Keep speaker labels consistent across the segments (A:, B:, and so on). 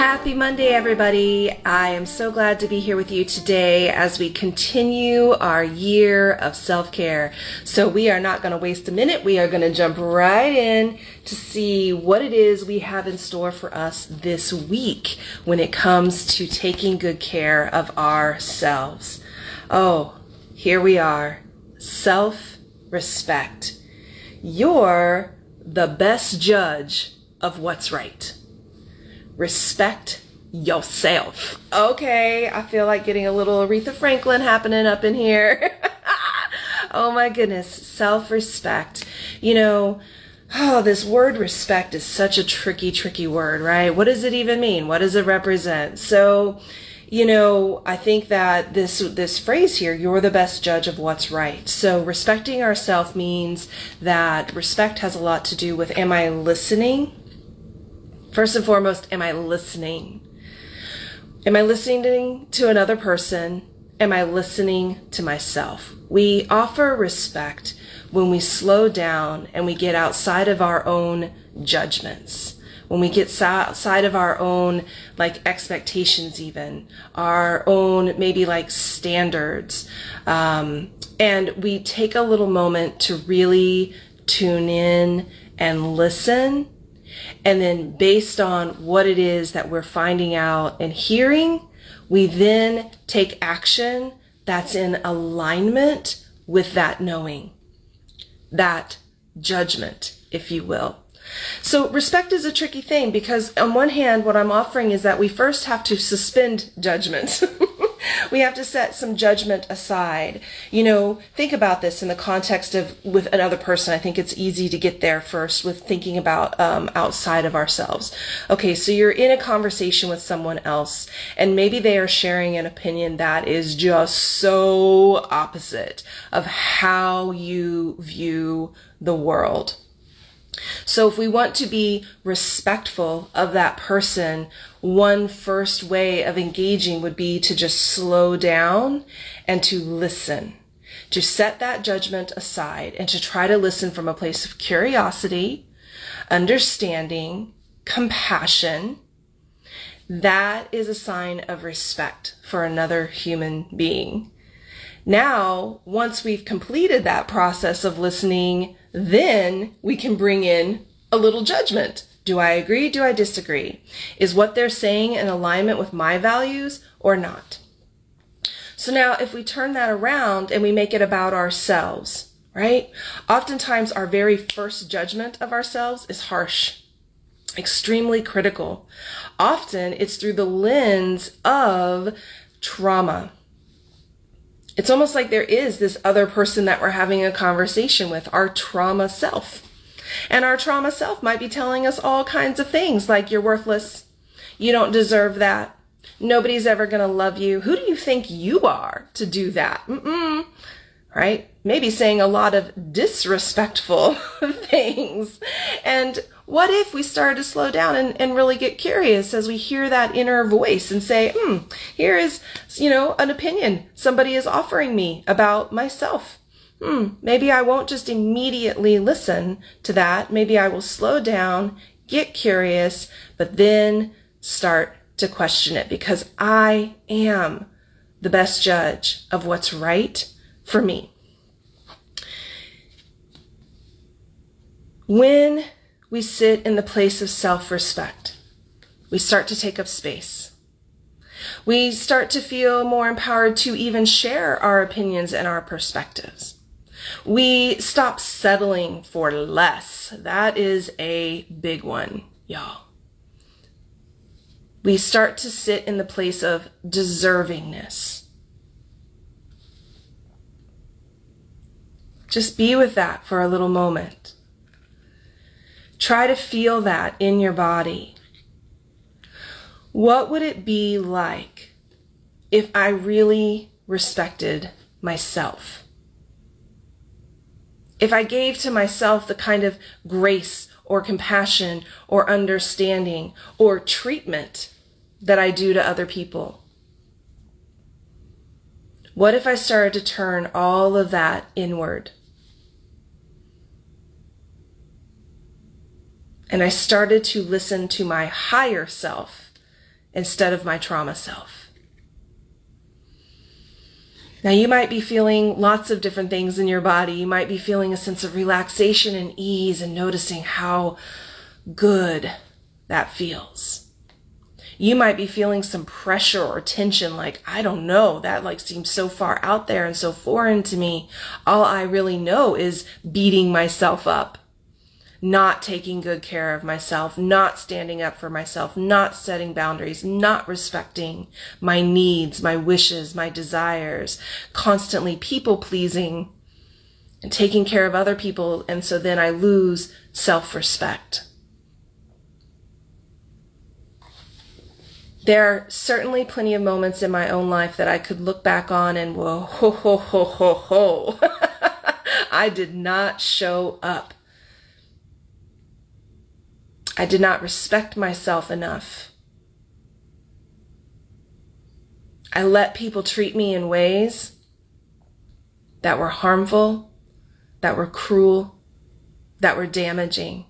A: Happy Monday, everybody. I am so glad to be here with you today as we continue our year of self care. So, we are not going to waste a minute. We are going to jump right in to see what it is we have in store for us this week when it comes to taking good care of ourselves. Oh, here we are self respect. You're the best judge of what's right respect yourself. Okay, I feel like getting a little Aretha Franklin happening up in here. oh my goodness, self respect. You know, oh, this word respect is such a tricky, tricky word, right? What does it even mean? What does it represent? So, you know, I think that this this phrase here, you're the best judge of what's right. So respecting ourselves means that respect has a lot to do with am I listening First and foremost, am I listening? Am I listening to another person? Am I listening to myself? We offer respect when we slow down and we get outside of our own judgments. When we get outside of our own like expectations, even our own maybe like standards, um, and we take a little moment to really tune in and listen and then based on what it is that we're finding out and hearing, we then take action that's in alignment with that knowing, that judgment, if you will. So respect is a tricky thing because on one hand, what I'm offering is that we first have to suspend judgment. we have to set some judgment aside. You know, think about this in the context of with another person. I think it's easy to get there first with thinking about um, outside of ourselves. Okay, so you're in a conversation with someone else, and maybe they are sharing an opinion that is just so opposite of how you view the world. So if we want to be respectful of that person, one first way of engaging would be to just slow down and to listen, to set that judgment aside and to try to listen from a place of curiosity, understanding, compassion. That is a sign of respect for another human being. Now, once we've completed that process of listening, then we can bring in a little judgment. Do I agree? Do I disagree? Is what they're saying in alignment with my values or not? So now if we turn that around and we make it about ourselves, right? Oftentimes our very first judgment of ourselves is harsh. extremely critical. Often it's through the lens of trauma. It's almost like there is this other person that we're having a conversation with, our trauma self. And our trauma self might be telling us all kinds of things like you're worthless, you don't deserve that, nobody's ever going to love you. Who do you think you are to do that? Mm-mm. Right? Maybe saying a lot of disrespectful things. And what if we started to slow down and, and really get curious as we hear that inner voice and say, hmm, here is, you know, an opinion somebody is offering me about myself. Hmm, maybe I won't just immediately listen to that. Maybe I will slow down, get curious, but then start to question it because I am the best judge of what's right for me. When we sit in the place of self respect. We start to take up space. We start to feel more empowered to even share our opinions and our perspectives. We stop settling for less. That is a big one, y'all. We start to sit in the place of deservingness. Just be with that for a little moment. Try to feel that in your body. What would it be like if I really respected myself? If I gave to myself the kind of grace or compassion or understanding or treatment that I do to other people? What if I started to turn all of that inward? And I started to listen to my higher self instead of my trauma self. Now, you might be feeling lots of different things in your body. You might be feeling a sense of relaxation and ease and noticing how good that feels. You might be feeling some pressure or tension, like, I don't know, that like seems so far out there and so foreign to me. All I really know is beating myself up not taking good care of myself, not standing up for myself, not setting boundaries, not respecting my needs, my wishes, my desires, constantly people pleasing and taking care of other people. And so then I lose self respect. There are certainly plenty of moments in my own life that I could look back on and whoa, ho, ho, ho, ho, ho. I did not show up I did not respect myself enough. I let people treat me in ways that were harmful, that were cruel, that were damaging.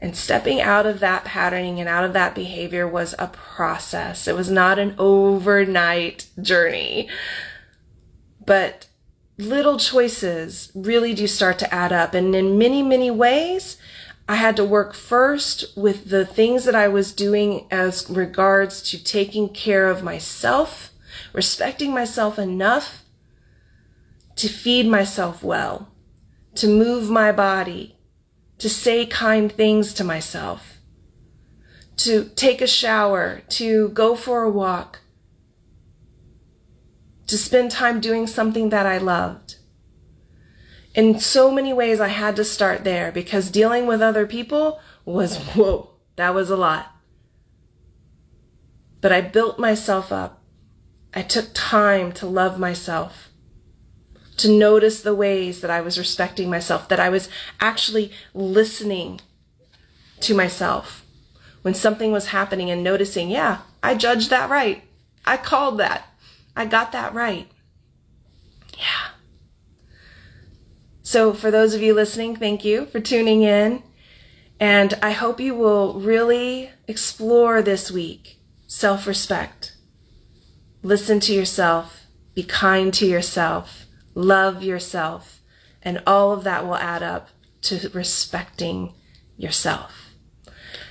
A: And stepping out of that patterning and out of that behavior was a process. It was not an overnight journey. But little choices really do start to add up. And in many, many ways, I had to work first with the things that I was doing as regards to taking care of myself, respecting myself enough to feed myself well, to move my body, to say kind things to myself, to take a shower, to go for a walk, to spend time doing something that I loved. In so many ways, I had to start there because dealing with other people was, whoa, that was a lot. But I built myself up. I took time to love myself, to notice the ways that I was respecting myself, that I was actually listening to myself when something was happening and noticing, yeah, I judged that right. I called that. I got that right. Yeah. So, for those of you listening, thank you for tuning in. And I hope you will really explore this week self respect. Listen to yourself, be kind to yourself, love yourself, and all of that will add up to respecting yourself.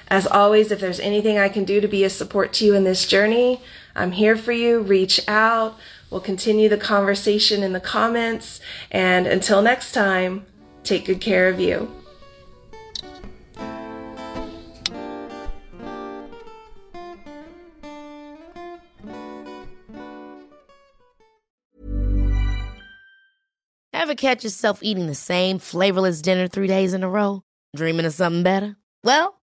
A: As always, if there's anything I can do to be a support to you in this journey, I'm here for you. Reach out. We'll continue the conversation in the comments. And until next time, take good care of you.
B: Ever catch yourself eating the same flavorless dinner three days in a row? Dreaming of something better? Well,